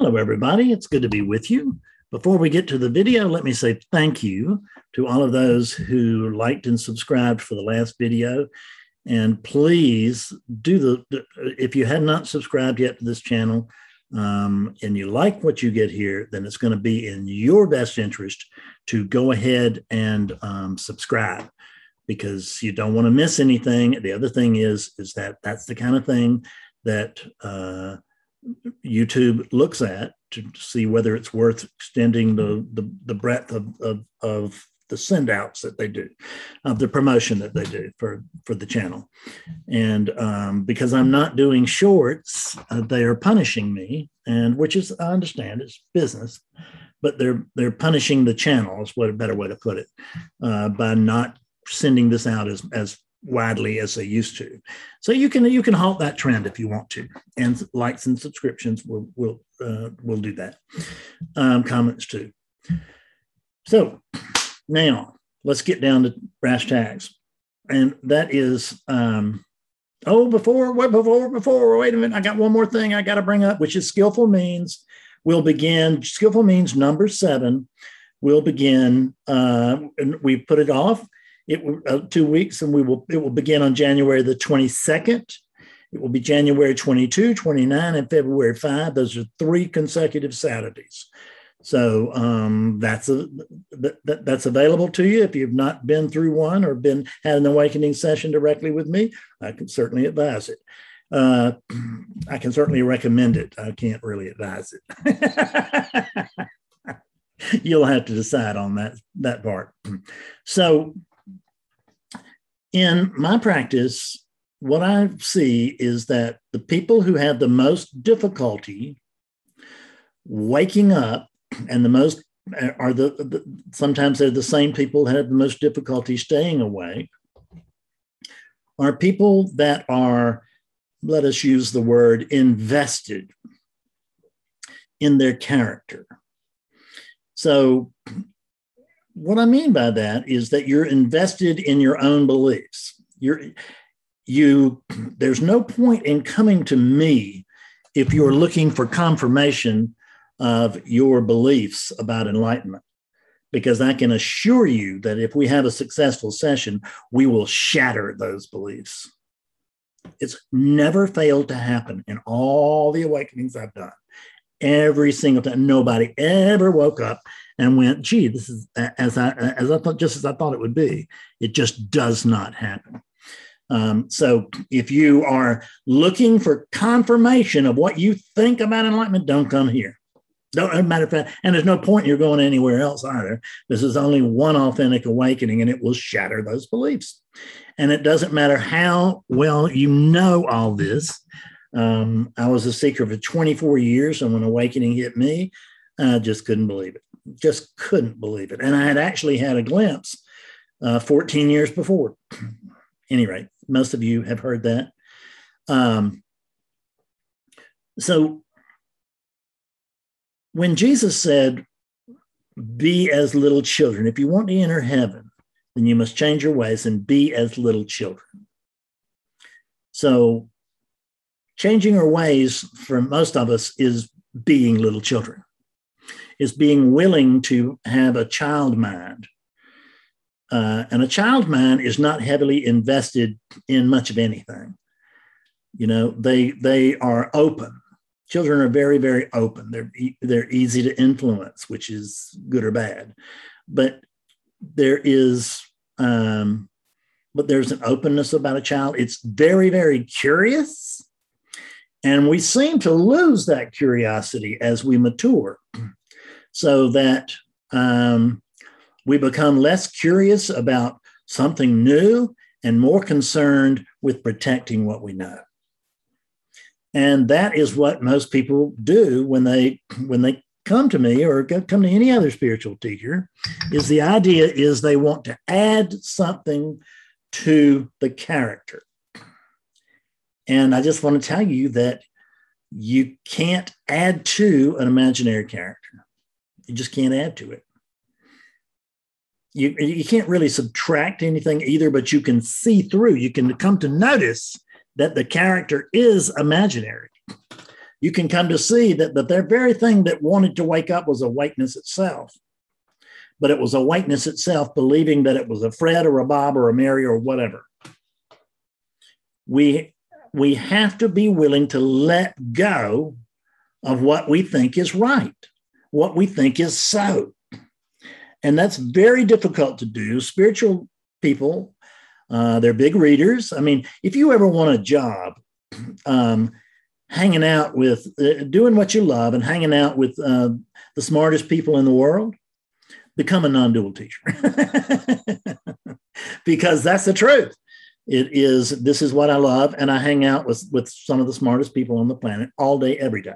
Hello, everybody. It's good to be with you. Before we get to the video, let me say thank you to all of those who liked and subscribed for the last video. And please do the, if you have not subscribed yet to this channel um, and you like what you get here, then it's going to be in your best interest to go ahead and um, subscribe because you don't want to miss anything. The other thing is, is that that's the kind of thing that, uh, YouTube looks at to see whether it's worth extending the the, the breadth of, of, of the send outs that they do, of the promotion that they do for for the channel, and um, because I'm not doing shorts, uh, they are punishing me, and which is I understand it's business, but they're they're punishing the channel is what a better way to put it, uh, by not sending this out as as widely as they used to. So you can you can halt that trend if you want to, and likes and subscriptions will will uh, will do that. Um, comments too. So now let's get down to brass tags, and that is. Um, oh, before, what, before, before, wait a minute. I got one more thing I got to bring up, which is skillful means. We'll begin, skillful means number seven We'll begin, uh, and we put it off it will uh, two weeks, and we will it will begin on January the 22nd. It will be January 22, 29, and February 5. Those are three consecutive Saturdays. So um, that's a, that, that's available to you if you've not been through one or been had an awakening session directly with me. I can certainly advise it. Uh, I can certainly recommend it. I can't really advise it. You'll have to decide on that that part. So in my practice, what I see is that the people who have the most difficulty waking up and the most are the, the sometimes they're the same people that have the most difficulty staying awake are people that are let us use the word invested in their character. So what I mean by that is that you're invested in your own beliefs. You're you there's no point in coming to me if you're looking for confirmation of your beliefs about enlightenment because I can assure you that if we have a successful session, we will shatter those beliefs. It's never failed to happen in all the awakenings I've done. Every single time, nobody ever woke up and went, gee, this is as I as I thought, just as I thought it would be. It just does not happen. Um, so if you are looking for confirmation of what you think about enlightenment, don't come here. Don't matter of fact, and there's no point you're going anywhere else either. This is only one authentic awakening, and it will shatter those beliefs. And it doesn't matter how well you know all this. Um, I was a seeker for 24 years, and when awakening hit me, I just couldn't believe it just couldn't believe it. And I had actually had a glimpse uh, 14 years before. Any rate, most of you have heard that. Um, so when Jesus said, Be as little children, if you want to enter heaven, then you must change your ways and be as little children. So, changing our ways for most of us is being little children is being willing to have a child mind. Uh, and a child mind is not heavily invested in much of anything. You know, they they are open. Children are very very open. They're they're easy to influence, which is good or bad. But there is um, but there's an openness about a child. It's very very curious, and we seem to lose that curiosity as we mature so that um, we become less curious about something new and more concerned with protecting what we know. And that is what most people do when they when they come to me or come to any other spiritual teacher is the idea is they want to add something to the character. And I just want to tell you that you can't add to an imaginary character. You just can't add to it. You, you can't really subtract anything either, but you can see through. You can come to notice that the character is imaginary. you can come to see that the, very thing that wanted to wake up was awakeness itself. But it was awakeness itself, believing that it was a Fred or a Bob or a Mary or whatever. We, we have to be willing to let go of what we think is right, what we think is so. And that's very difficult to do. Spiritual people, uh, they're big readers. I mean, if you ever want a job, um, hanging out with, uh, doing what you love and hanging out with uh, the smartest people in the world, become a non dual teacher. because that's the truth. It is, this is what I love. And I hang out with, with some of the smartest people on the planet all day, every day.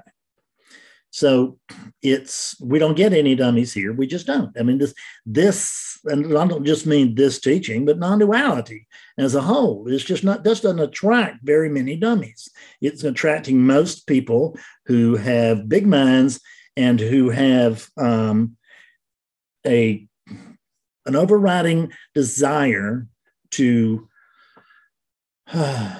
So it's we don't get any dummies here. We just don't. I mean, this this, and I don't just mean this teaching, but non-duality as a whole is just not this doesn't attract very many dummies. It's attracting most people who have big minds and who have um, a an overriding desire to uh,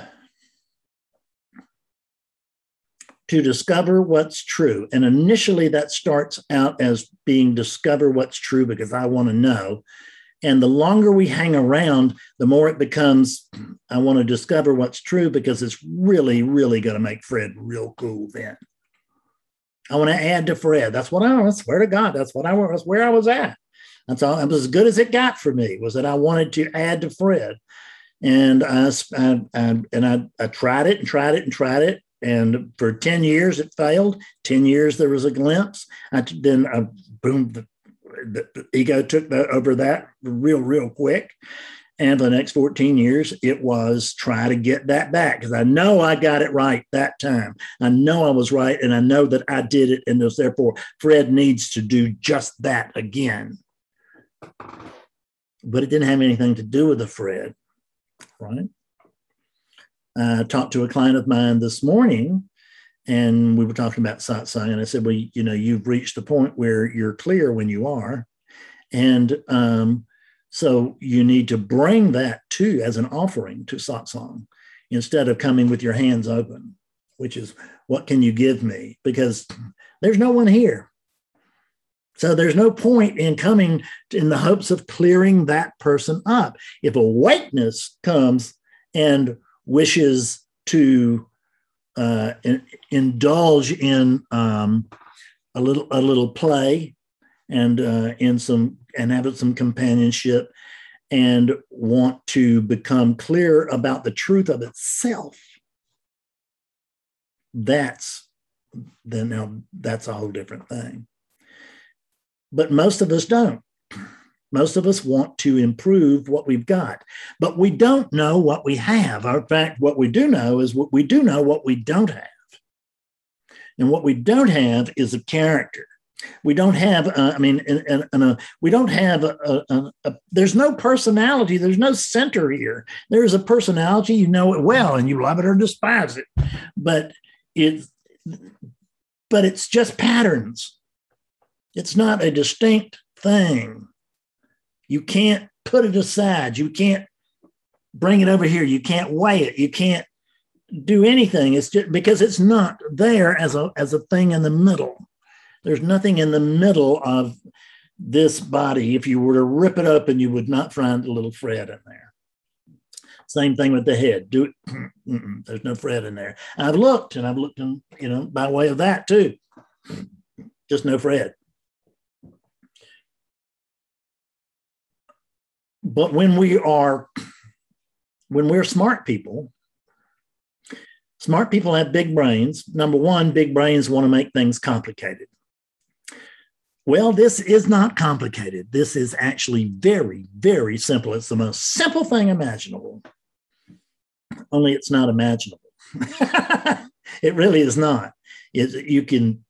to discover what's true. And initially, that starts out as being discover what's true because I want to know. And the longer we hang around, the more it becomes I want to discover what's true because it's really, really going to make Fred real cool then. I want to add to Fred. That's what I, I swear to God, that's what I that's where I was at. That's all. It was as good as it got for me was that I wanted to add to Fred. And I, I, I and I, I tried it and tried it and tried it and for 10 years, it failed. 10 years, there was a glimpse. I, then, I, boom, the, the, the ego took the, over that real, real quick. And for the next 14 years, it was try to get that back because I know I got it right that time. I know I was right, and I know that I did it. And there's therefore Fred needs to do just that again. But it didn't have anything to do with the Fred, right? Uh, talked to a client of mine this morning and we were talking about satsang and i said well you know you've reached the point where you're clear when you are and um, so you need to bring that too as an offering to satsang instead of coming with your hands open which is what can you give me? Because there's no one here. So there's no point in coming in the hopes of clearing that person up. If awakeness comes and wishes to uh, in, indulge in um, a little a little play and uh, in some and have some companionship and want to become clear about the truth of itself. That's then now that's a whole different thing. But most of us don't most of us want to improve what we've got, but we don't know what we have. In fact, what we do know is what we do know what we don't have. And what we don't have is a character. We don't have, uh, I mean, and, and, uh, we don't have, a, a, a, there's no personality, there's no center here. There is a personality, you know it well, and you love it or despise it. But it, but it's just patterns. It's not a distinct thing. You can't put it aside. You can't bring it over here. You can't weigh it. You can't do anything. It's just because it's not there as a as a thing in the middle. There's nothing in the middle of this body. If you were to rip it open, you would not find a little Fred in there. Same thing with the head. Do it. There's no Fred in there. I've looked, and I've looked, in, you know, by way of that too. Just no Fred. But when we are when we're smart people smart people have big brains. Number one big brains want to make things complicated. Well this is not complicated. This is actually very very simple. It's the most simple thing imaginable. Only it's not imaginable. It really is not. It, you can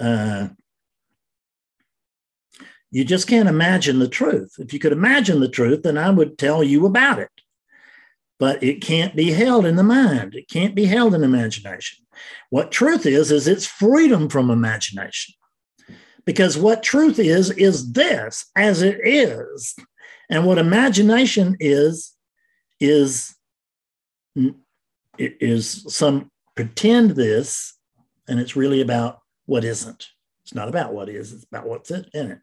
uh, you just can't imagine the truth. If you could imagine the truth, then I would tell you about it. But it can't be held in the mind, it can't be held in imagination. What truth is, is it's freedom from imagination. Because what truth is, is this as it is. And what imagination is, is, is some pretend this and it's really about what isn't. It's not about what is, it's about what's in it.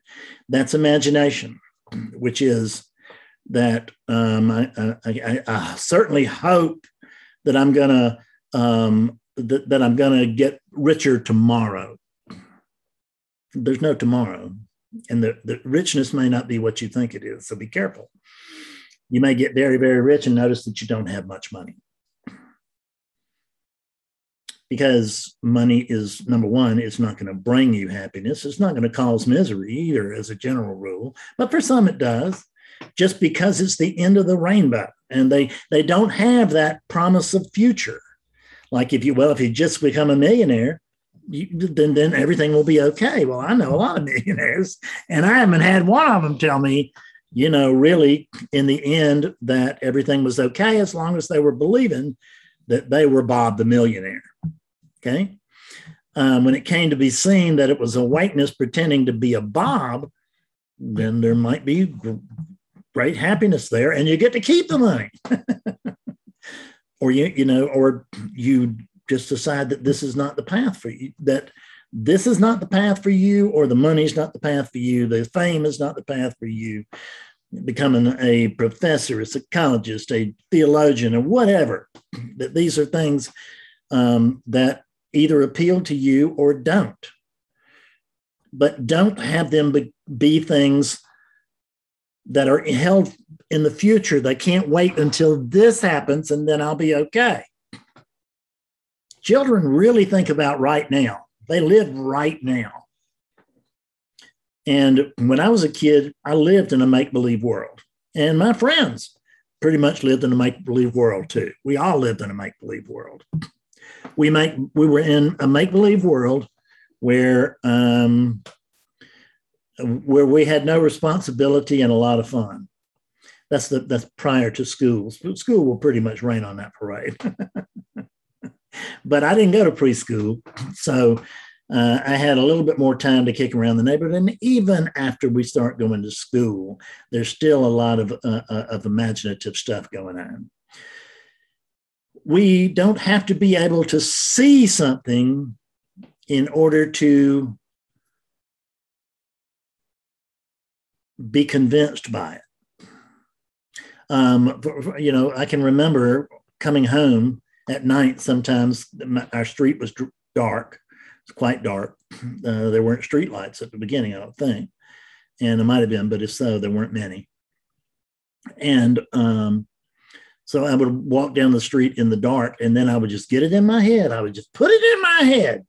That's imagination, which is that um, I, I, I, I, certainly hope that I'm gonna um, that, that I'm gonna get richer tomorrow. There's no tomorrow, and the, the richness may not be what you think it is. So be careful. You may get very very rich and notice that you don't have much money because money is number one, it's not going to bring you happiness. It's not going to cause misery either, as a general rule. But for some, it does just because it's the end of the rainbow and they they don't have that promise of future like if you well if you just become a millionaire you, then then everything will be okay well i know a lot of millionaires and i haven't had one of them tell me you know really in the end that everything was okay as long as they were believing that they were bob the millionaire okay? Um, when it came to be seen that it was a whiteness pretending to be a bob then there might be great happiness there and you get to keep the money. Or you you know or you just decide that this is not the path for you that this is not the path for you or the money's not the path for you the fame is not the path for you. Becoming a professor a psychologist a theologian or whatever that these are things um, that either appeal to you or don't but don't have them be, things that are held in the future. They can't wait until this happens and then I'll be okay. Children really think about right now, they live right now. And when I was a kid, I lived in a make believe world. And my friends pretty much lived in a make believe world too. We all lived in a make believe world. We make we were in a make believe world where um, where we had no responsibility and a lot of fun. That's the that's prior to school. School will pretty much rain on that parade. but I didn't go to preschool, so uh, I had a little bit more time to kick around the neighborhood. And even after we start going to school, there's still a lot of uh, uh of imaginative stuff going on. We don't have to be able to see something in order to be convinced by it. Um, you know, I can remember coming home at night. Sometimes our street was dark; it's quite dark. Uh, there weren't street lights at the beginning, I don't think, and it might have been, but if so, there weren't many. And um, so I would walk down the street in the dark, and then I would just get it in my head. I would just put it in my head.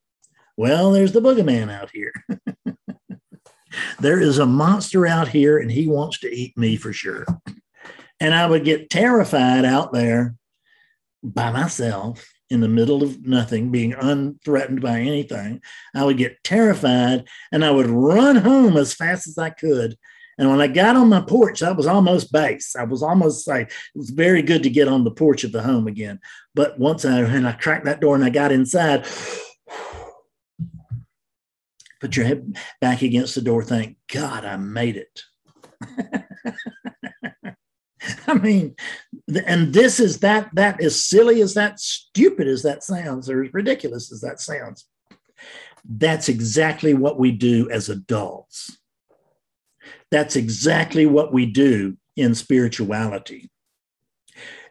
Well, there's the boogeyman out here. there is a monster out here and he wants to eat me for sure. And I would get terrified out there by myself in the middle of nothing, being unthreatened by anything. I would get terrified and I would run home as fast as I could. And when I got on my porch, I was almost base. I was almost like it was very good to get on the porch of the home again. But once I and I cracked that door and I got inside, put your head back against the door, thank God I made it. I mean, and this is that, that as silly as that, stupid as that sounds, or as ridiculous as that sounds, that's exactly what we do as adults. That's exactly what we do in spirituality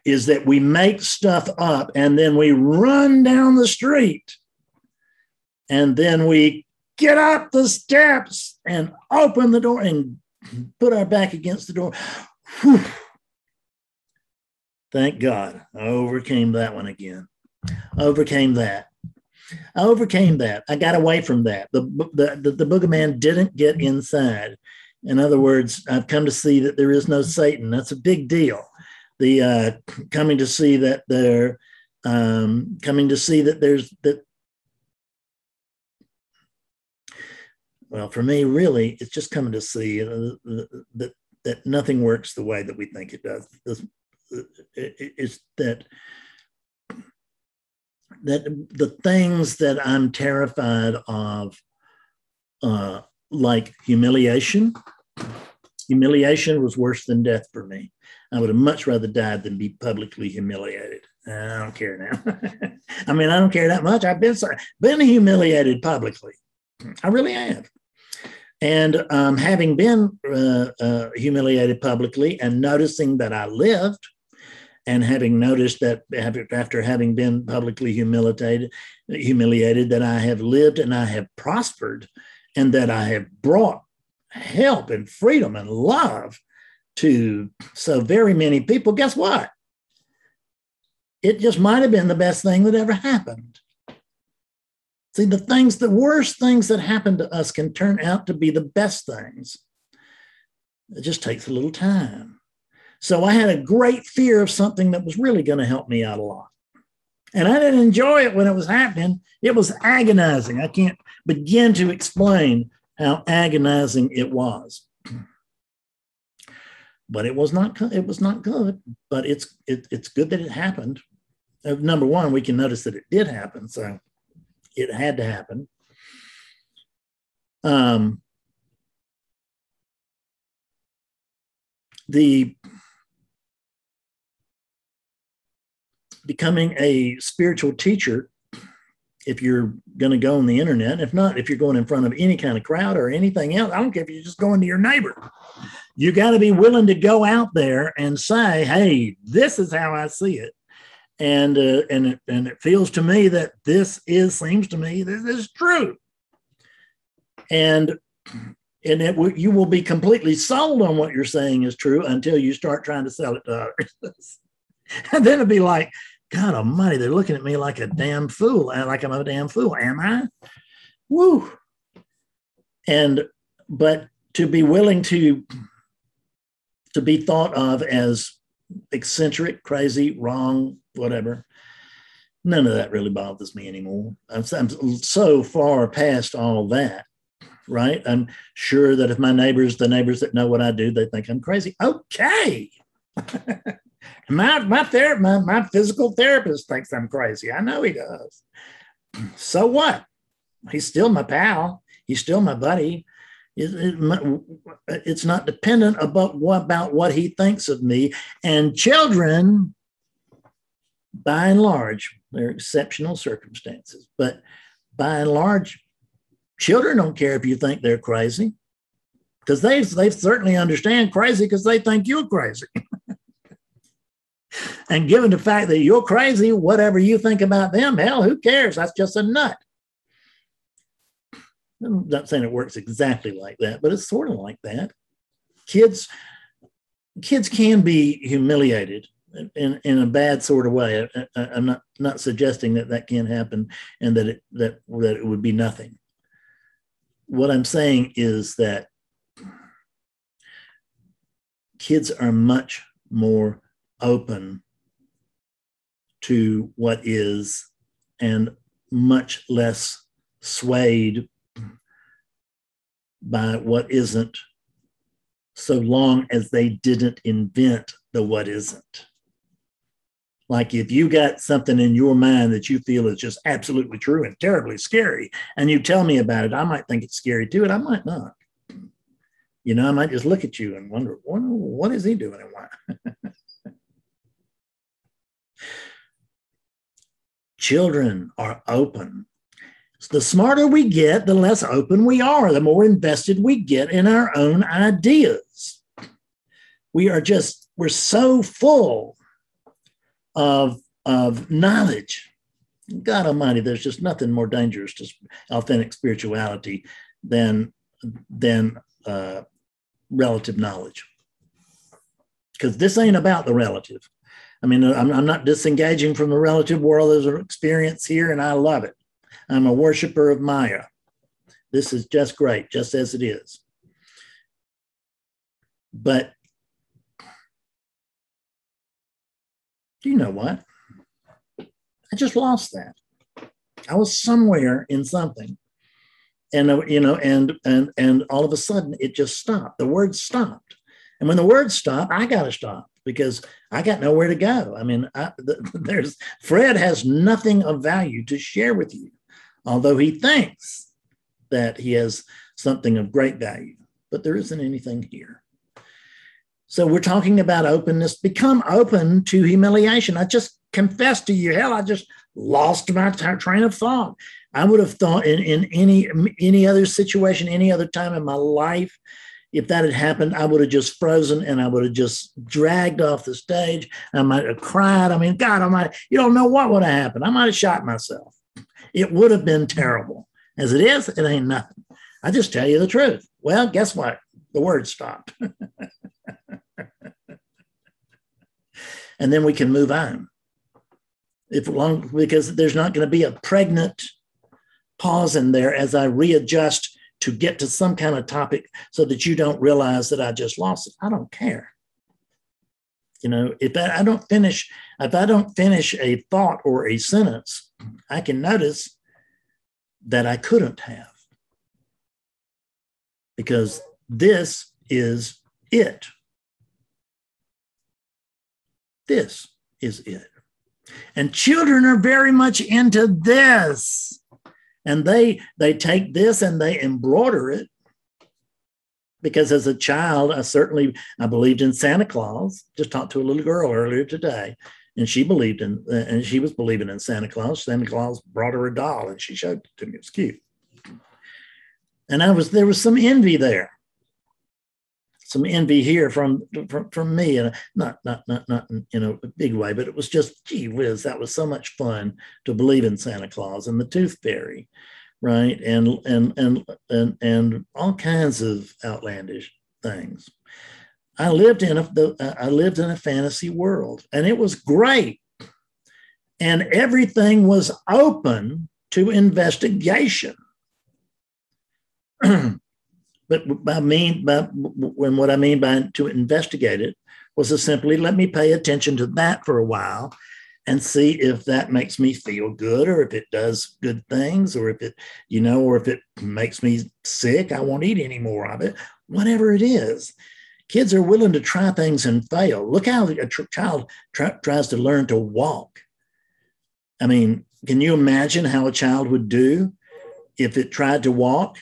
is that we make stuff up and then we run down the street and then we get up the steps and open the door and put our back against the door. Whew. Thank God I overcame that one again. Overcame that. I overcame that. I got away from that. The, the, the, the boogeyman didn't get inside. In other words, I've come to see that there is no Satan. That's a big deal. The uh, coming to see that there, um, coming to see that there's that Well, for me, really, it's just coming to see that that nothing works the way that we think it does. It's that that the things that I'm terrified of, uh, like humiliation, humiliation was worse than death for me. I would have much rather died than be publicly humiliated. I don't care now. I mean, I don't care that much. I've been been humiliated publicly. I really have. And um, having been uh, uh, humiliated publicly and noticing that I lived, and having noticed that after having been publicly humiliated, humiliated, that I have lived and I have prospered, and that I have brought help and freedom and love to so very many people. Guess what? It just might have been the best thing that ever happened. See, the things, the worst things that happen to us can turn out to be the best things. It just takes a little time. So I had a great fear of something that was really going to help me out a lot. And I didn't enjoy it when it was happening. It was agonizing. I can't begin to explain how agonizing it was. But it was not it was not good, but it's it, it's good that it happened. Uh, number one, we can notice that it did happen, so it had to happen. Um, the becoming a spiritual teacher if you're going to go on the internet. If not, if you're going in front of any kind of crowd or anything else, I don't care if you're just going to your neighbor. You got to be willing to go out there and say, "Hey, this is how I see it," and uh, and it, and it feels to me that this is seems to me this is true, and and it you will be completely sold on what you're saying is true until you start trying to sell it to others. and then it'd be like, God Almighty, they're looking at me like a damn fool, and like I'm a damn fool. Am I? Woo. And but to be willing to to be thought of as eccentric, crazy, wrong, whatever. None of that really bothers me anymore. I'm, I'm so far past all that, right? I'm sure that if my neighbors, the neighbors that know what I do, they think I'm crazy. Okay. My my ther- my, my physical therapist thinks I'm crazy. I know he does. So what? He's still my pal. He's still my buddy. It, it, it's not dependent about what, about what he thinks of me. And children, by and large, they're exceptional circumstances, but by and large, children don't care if you think they're crazy because they they certainly understand crazy because they think you're crazy. And given the fact that you're crazy, whatever you think about them, hell, who cares? That's just a nut. I'm not saying it works exactly like that, but it's sort of like that. Kids, kids can be humiliated in, in a bad sort of way. I, am not not suggesting that that can't happen and that it that that it would be nothing. What I'm saying is that kids are much more open to what is and much less swayed by what isn't so long as they didn't invent the what isn't. Like if you got something in your mind that you feel is just absolutely true and terribly scary, and you tell me about it, I might think it's scary too, and I might not. You know, I might just look at you and wonder, what, what is he doing and why? Children are open. The smarter we get, the less open we are, the more invested we get in our own ideas. We are just, we're so full of, of knowledge. God Almighty, there's just nothing more dangerous to authentic spirituality than, than uh, relative knowledge. Because this ain't about the relative. I mean, I'm, I'm not disengaging from the relative world. There's an experience here, and I love it. I'm a worshiper of Maya. This is just great, just as it is. But do you know what? I just lost that. I was somewhere in something, and uh, you know, and and and all of a sudden it just stopped. The words stopped, and when the words stop, I got to stop because I got nowhere to go. I mean, I, there's Fred has nothing of value to share with you, although he thinks that he has something of great value, but there isn't anything here. So we're talking about openness. Become open to humiliation. I just confessed to you, hell, I just lost my t- train of thought. I would have thought in, in any any other situation, any other time in my life, if that had happened, I would have just frozen and I would have just dragged off the stage. I might have cried. I mean, God, I might, you don't know what would have happened. I might have shot myself. It would have been terrible. As it is, it ain't nothing. I just tell you the truth. Well, guess what? The word stopped. and then we can move on. If long because there's not going to be a pregnant pause in there as I readjust to get to some kind of topic so that you don't realize that I just lost it. I don't care. You know, if I, I don't finish, if I don't finish a thought or a sentence, I can notice that I couldn't have. Because this is it. This is it. And children are very much into this. And they they take this and they embroider it. Because as a child, I certainly I believed in Santa Claus. Just talked to a little girl earlier today, and she believed in and she was believing in Santa Claus. Santa Claus brought her a doll, and she showed it to me. It was cute. And I was there was some envy there some envy here from from, from me, and not not not not in a big way, but it was just gee whiz, that was so much fun to believe in Santa Claus and the Tooth Fairy, right, and and and and and all kinds of outlandish things. I lived in a I lived in a fantasy world, and it was great, and everything was open to investigation. But by mean by when what I mean by to investigate it was to simply let me pay attention to that for a while and see if that makes me feel good or if it does good things or if it, you know, or if it makes me sick, I won't eat any more of it, whatever it is. Kids are willing to try things and fail. Look how a tr- child tr- tries to learn to walk. I mean, can you imagine how a child would do if it tried to walk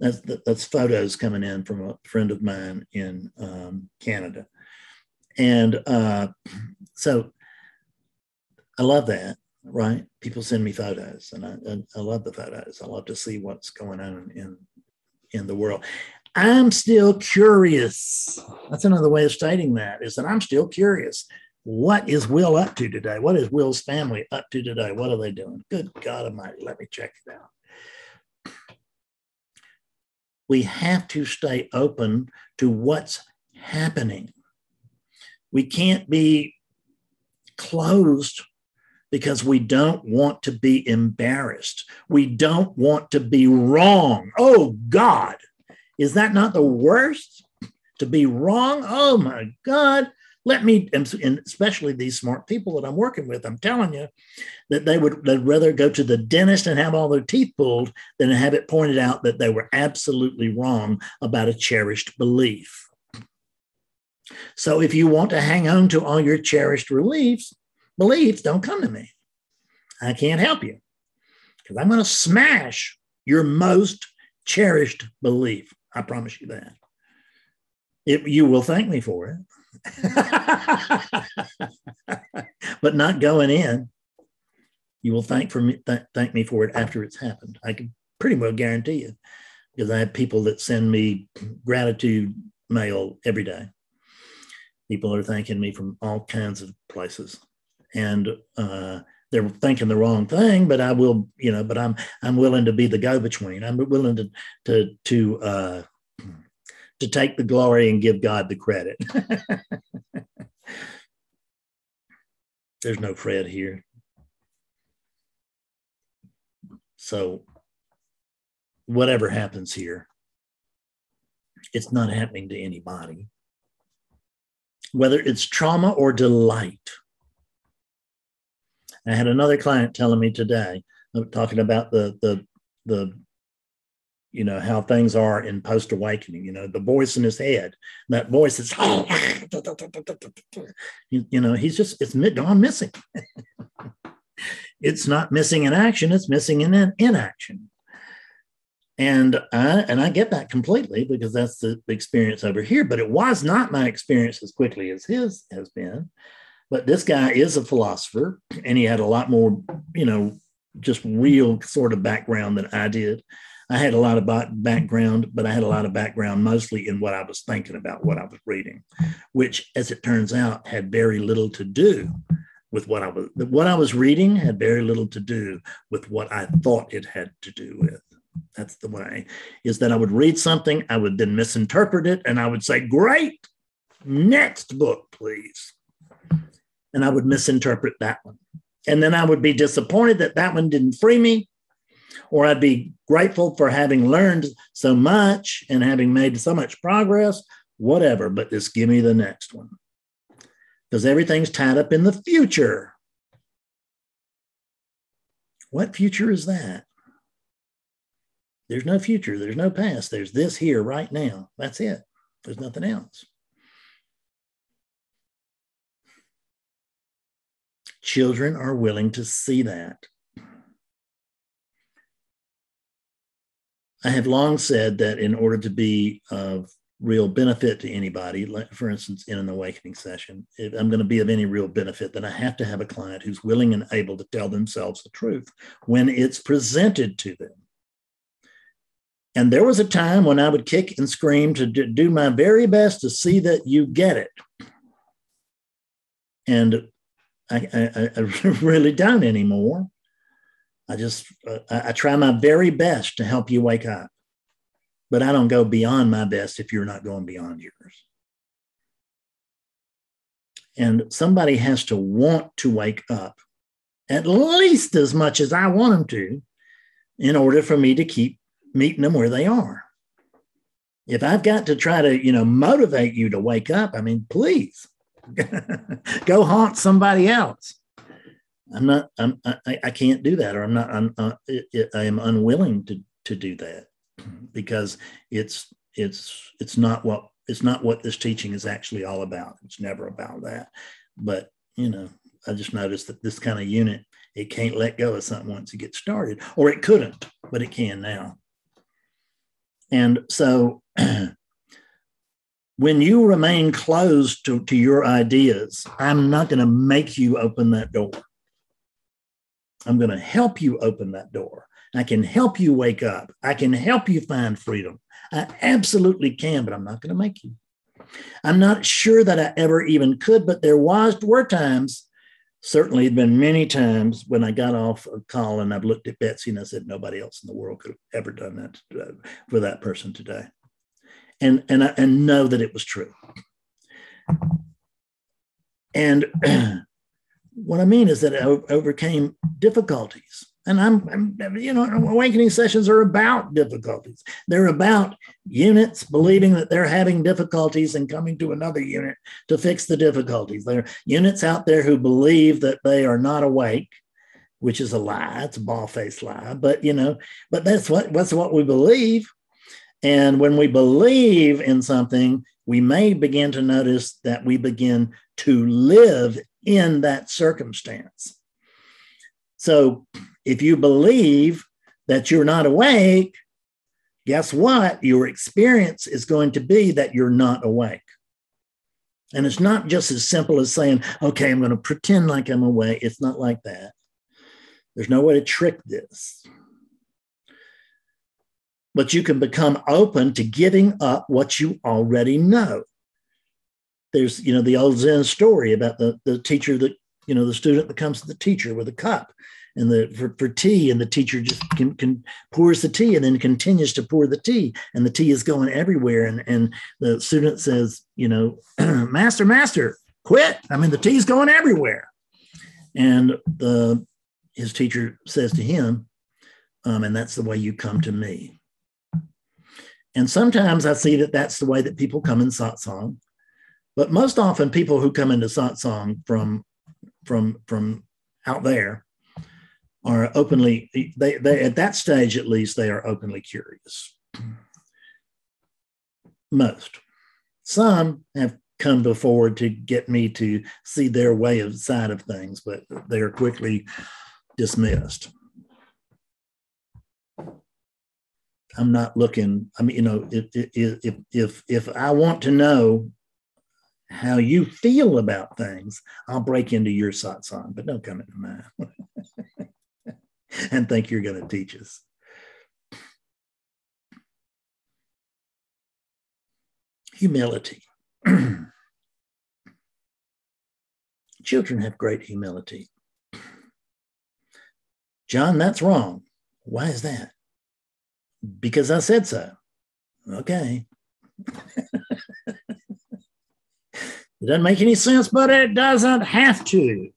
that's that's photos coming in from a friend of mine in um, Canada, and uh, so I love that. Right? People send me photos, and I, I love the photos. I love to see what's going on in in the world. I'm still curious. That's another way of stating that is that I'm still curious. What is Will up to today? What is Will's family up to today? What are they doing? Good God Almighty, let me check it out we have to stay open to what's happening. We can't be closed because we don't want to be embarrassed. We don't want to be wrong. Oh, God, is that not the worst? To be wrong? Oh, my God let me and especially these smart people that i'm working with i'm telling you that they would they'd rather go to the dentist and have all their teeth pulled than have it pointed out that they were absolutely wrong about a cherished belief. So if you want to hang on to all your cherished beliefs beliefs don't come to me. I can't help you because i'm going to smash your most cherished belief. I promise you that. It, you will thank me for it but not going in. You will thank for me th- thank me for it after it's happened. I can pretty well guarantee you, because I have people that send me gratitude mail every day. People are thanking me from all kinds of places, and uh, they're thinking the wrong thing. But I will, you know, but I'm I'm willing to be the go between. I'm willing to to to uh, to take the glory and give God the credit. There's no Fred here. So, whatever happens here, it's not happening to anybody. Whether it's trauma or delight. I had another client telling me today, uh, talking about the the the you know how things are in post awakening you know the voice in his head that voice is you, you know he's just it's gone missing it's not missing in action it's missing in inaction And I and I get that completely because that's the experience over here. But it was not my experience as quickly as his has been. But this guy is a philosopher, and he had a lot more, you know, just real sort of background than I did. I had a lot of background, but I had a lot of background mostly in what I was thinking about, what I was reading, which, as it turns out, had very little to do with what I was. What I was reading had very little to do with what I thought it had to do with. That's the way. Is that I would read something, I would then misinterpret it, and I would say, "Great, next book, please," and I would misinterpret that one, and then I would be disappointed that that one didn't free me or I'd be grateful for having learned so much and having made so much progress, whatever, but just give me the next one. Because everything's tied up in the future. What future is that? There's no future, there's no past, there's this here right now. That's it. There's nothing else. Children are willing to see that. I have long said that in order to be of real benefit to anybody, like for instance, in an awakening session, if I'm going to be of any real benefit, then I have to have a client who's willing and able to tell themselves the truth when it's presented to them. And there was a time when I would kick and scream to do my very best to see that you get it. And I, I, I really don't anymore. I just uh, I, I try my very best to help you wake up, but I don't go beyond my best if you're not going beyond yours. And somebody has to want to wake up at least as much as I want them to in order for me to keep meeting them where they are. If I've got to try to, you know, motivate you to wake up, I mean, please go haunt somebody else. I'm not. I'm. I, I can't do that, or I'm not. I'm. Uh, I am unwilling to to do that because it's it's it's not what it's not what this teaching is actually all about. It's never about that. But you know, I just noticed that this kind of unit it can't let go of something once it gets started, or it couldn't, but it can now. And so when you remain closed to, to your ideas, I'm not going to make you open that door. I'm going to help you open that door. I can help you wake up. I can help you find freedom. I absolutely can, but I'm not going to make you. I'm not sure that I ever even could, but there was were times, certainly had been many times when I got off a call and I've looked at Betsy and I said, nobody else in the world could have ever done that uh, for that person today. And, and, I, and know that it was true. And what I mean is that it overcame difficulties. And I'm, I'm, you know, awakening sessions are about difficulties. They're about units believing that they're having difficulties and coming to another unit to fix the difficulties. There are units out there who believe that they are not awake, which is a lie. It's a ball-faced lie. But you know, but that's what that's what we believe. And when we believe in something, we may begin to notice that we begin to live in that circumstance. So if you believe that you're not awake, guess what? Your experience is going to be that you're not awake. And it's not just as simple as saying, okay, I'm going to pretend like I'm awake. It's not like that. There's no way to trick this. But you can become open to giving up what you already know. There's you know the old Zen story about the the teacher that you know the student that comes to the teacher with a cup and the for, for tea and the teacher just can, can pours the tea and then continues to pour the tea and the tea is going everywhere. And and the student says you know master master quit. I mean the tea's going everywhere. And the his teacher says to him um, and that's the way you come to me and sometimes i see that that's the way that people come in satsang but most often, people who come into satsang from from from out there are openly they, they at that stage at least they are openly curious. Most, some have come before to get me to see their way of side of things, but they are quickly dismissed. I'm not looking. I mean, you know, if if if if I want to know how you feel about things, I'll break into your satsang, but don't come into mine and think you're going to teach us. Humility. Children have great humility. John, that's wrong. Why is that? Because I said so. Okay. it doesn't make any sense, but it doesn't have to.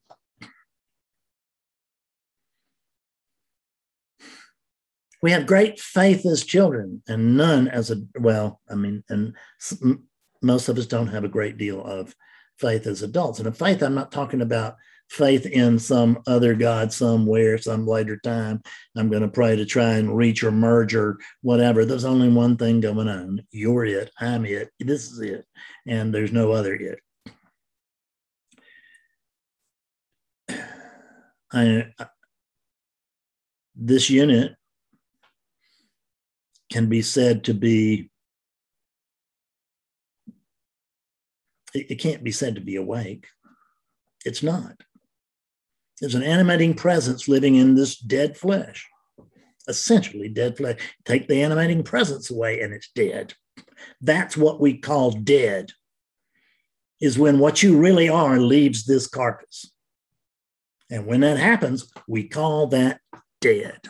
We have great faith as children and none as a, well, I mean, and most of us don't have a great deal of faith as adults. And a faith, I'm not talking about faith in some other God somewhere, some later time. I'm going to pray to try and reach or merge or whatever. There's only one thing going on. You're it. I'm it. This is it. And there's no other it. I, this unit can be said to be it, it can't be said to be awake it's not there's an animating presence living in this dead flesh, essentially dead flesh. Take the animating presence away and it's dead. That's what we call dead, is when what you really are leaves this carcass. And when that happens, we call that dead.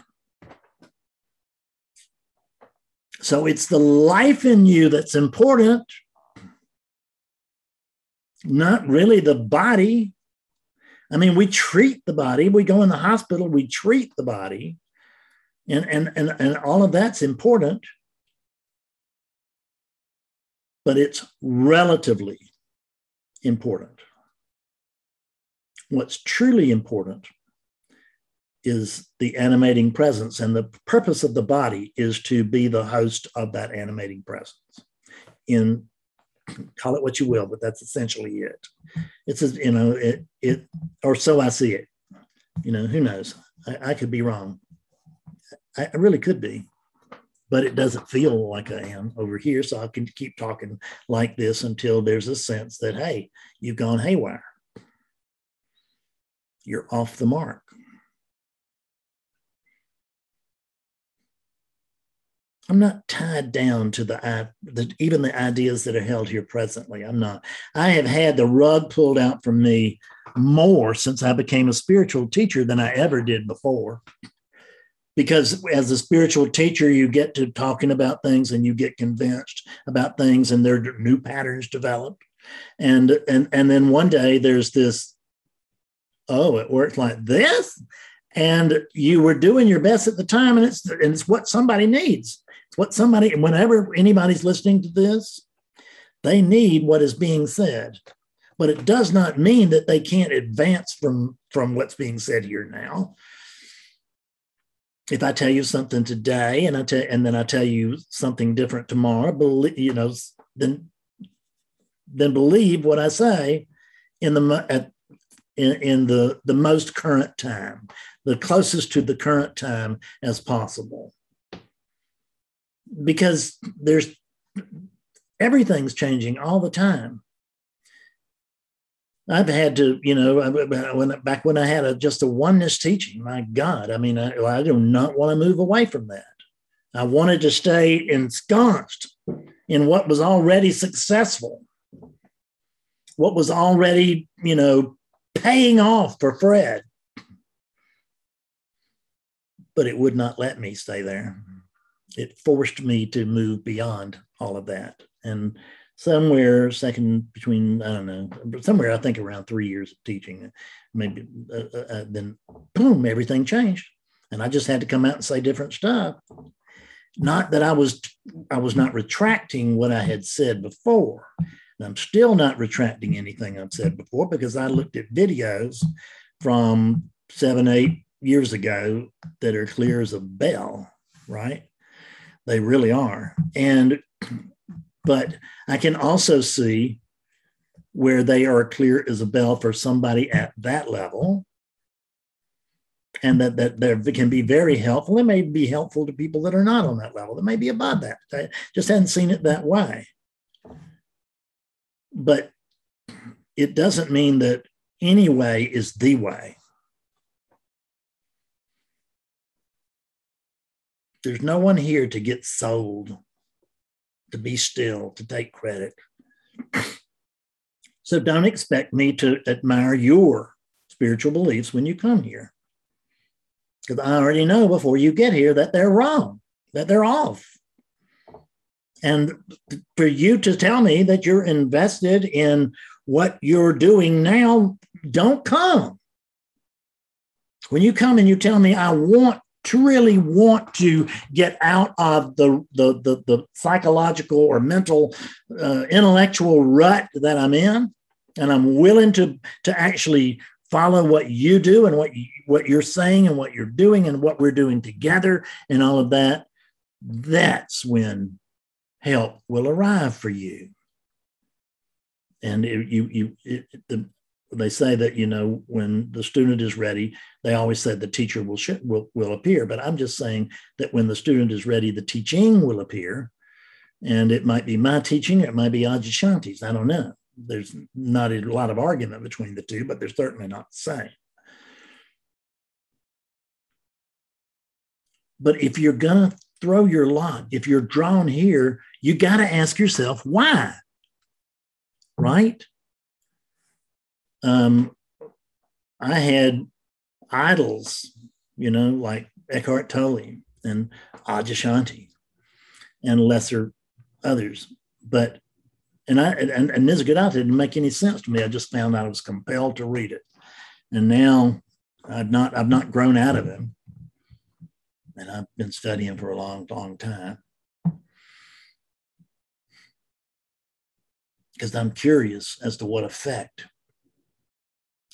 So it's the life in you that's important, not really the body. I mean, we treat the body. We go in the hospital, we treat the body, and, and, and, and all of that's important, but it's relatively important. What's truly important is the animating presence, and the purpose of the body is to be the host of that animating presence in call it what you will, but that's essentially it. It's you know it it or so I see it. You know who knows? I, I could be wrong. I, I really could be, but it doesn't feel like I am over here. So I can keep talking like this until there's a sense that hey, you've gone haywire. You're off the mark. I'm not tied down to the, the, even the ideas that are held here presently. I'm not. I have had the rug pulled out from me more since I became a spiritual teacher than I ever did before. Because as a spiritual teacher, you get to talking about things and you get convinced about things, and there are new patterns developed. And and and then one day there's this, oh, it works like this, and you were doing your best at the time, and it's and it's what somebody needs what somebody, whenever anybody's listening to this, they need what is being said. But it does not mean that they can't advance from, from what's being said here now. If I tell you something today and I tell and then I tell you something different tomorrow, believe, you know, then then believe what I say in the at, in, in the the most current time, the closest to the current time as possible because there's everything's changing all the time. I've had to, you know, when back when I had a, just a oneness teaching, my God, I mean, I, I do not want to move away from that. I wanted to stay ensconced in what was already successful, what was already, you know, paying off for Fred. But it would not let me stay there it forced me to move beyond all of that. And somewhere second between I don't know somewhere I think around three years of teaching, maybe uh, uh, uh, then boom everything changed, and I just had to come out and say different stuff. Not that I was I was not retracting what I had said before. And I'm still not retracting anything I've said before because I looked at videos from seven eight years ago that are clear as a bell, right? They really are. And, but I can also see where they are clear as a bell for somebody at that level. and that that there can be very helpful. It may be helpful to people that are not on that level. That may be above that. They just hadn't seen it that way. But it doesn't mean that any way is the way. There's no one here to get sold, to be still, to take credit. So don't expect me to admire your spiritual beliefs when you come here. Because I already know before you get here that they're wrong, that they're off. And for you to tell me that you're invested in what you're doing now, don't come. When you come and you tell me, I want to really want to get out of the, the, the, the psychological or mental, uh, intellectual rut that I'm in, and I'm willing to, to actually follow what you do and what you, what you're saying and what you're doing and what we're doing together and all of that that's when help will arrive for you. And it, you you it, the, they say that you know when the student is ready they always said the teacher will sh- will will appear but i'm just saying that when the student is ready the teaching will appear and it might be my teaching or it might be Adyashanti's i don't know there's not a lot of argument between the two, but they're certainly not the same. But if you're to throw your lot, if you're drawn here, you got to ask yourself why. Right? Um, I had idols, you know, like Eckhart Tolle and Adyashanti and lesser others. But and I and, and Nisargadatta didn't make any sense to me. I just found out I was compelled to read it. And now I've not I've not grown out of him. And I've been studying for a long, long time. Because I'm curious as to what effect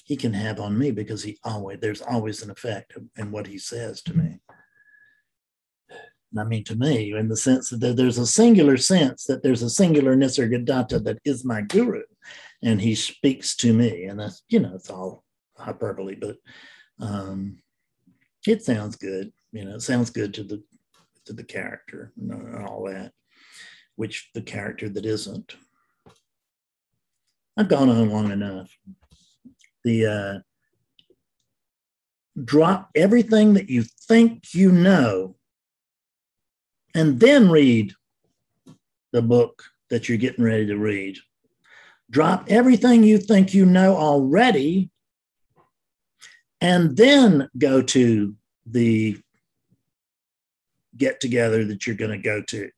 he can have on me because he always there's always an effect in what he says to me. I mean, to me, in the sense that there's a singular sense that there's a singular Nisargadatta that is my guru, and he speaks to me, and that's you know it's all hyperbole, but um, it sounds good. You know, it sounds good to the to the character and all that, which the character that isn't. I've gone on long enough. The uh, drop everything that you think you know and then read the book that you're getting ready to read. Drop everything you think you know already, and then go to the get together that you're going to go to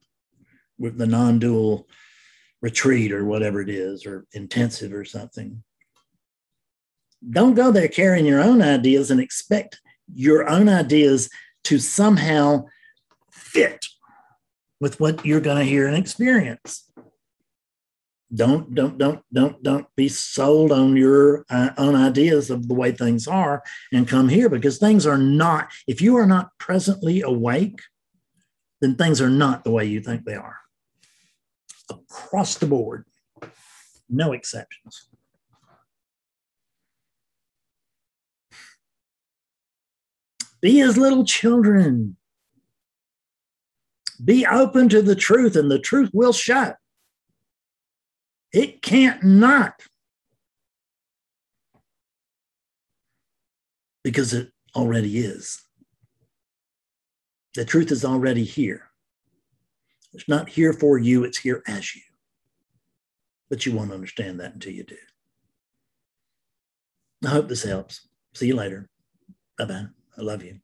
with the non dual retreat or whatever it is, or intensive or something. Don't go there carrying your own ideas and expect your own ideas to somehow fit with what you're going to hear and experience. Don't don't don't don't don't be sold on your uh, own ideas of the way things are and come here because things are not. If you are not presently awake, then things are not the way you think they are. Across the board, no exceptions. Be as little children be open to the truth, and the truth will shut. It can't not. Because it already is. The truth is already here. It's not here for you, it's here as you. But you won't understand that until you do. I hope this helps. See you later. Bye bye. I love you.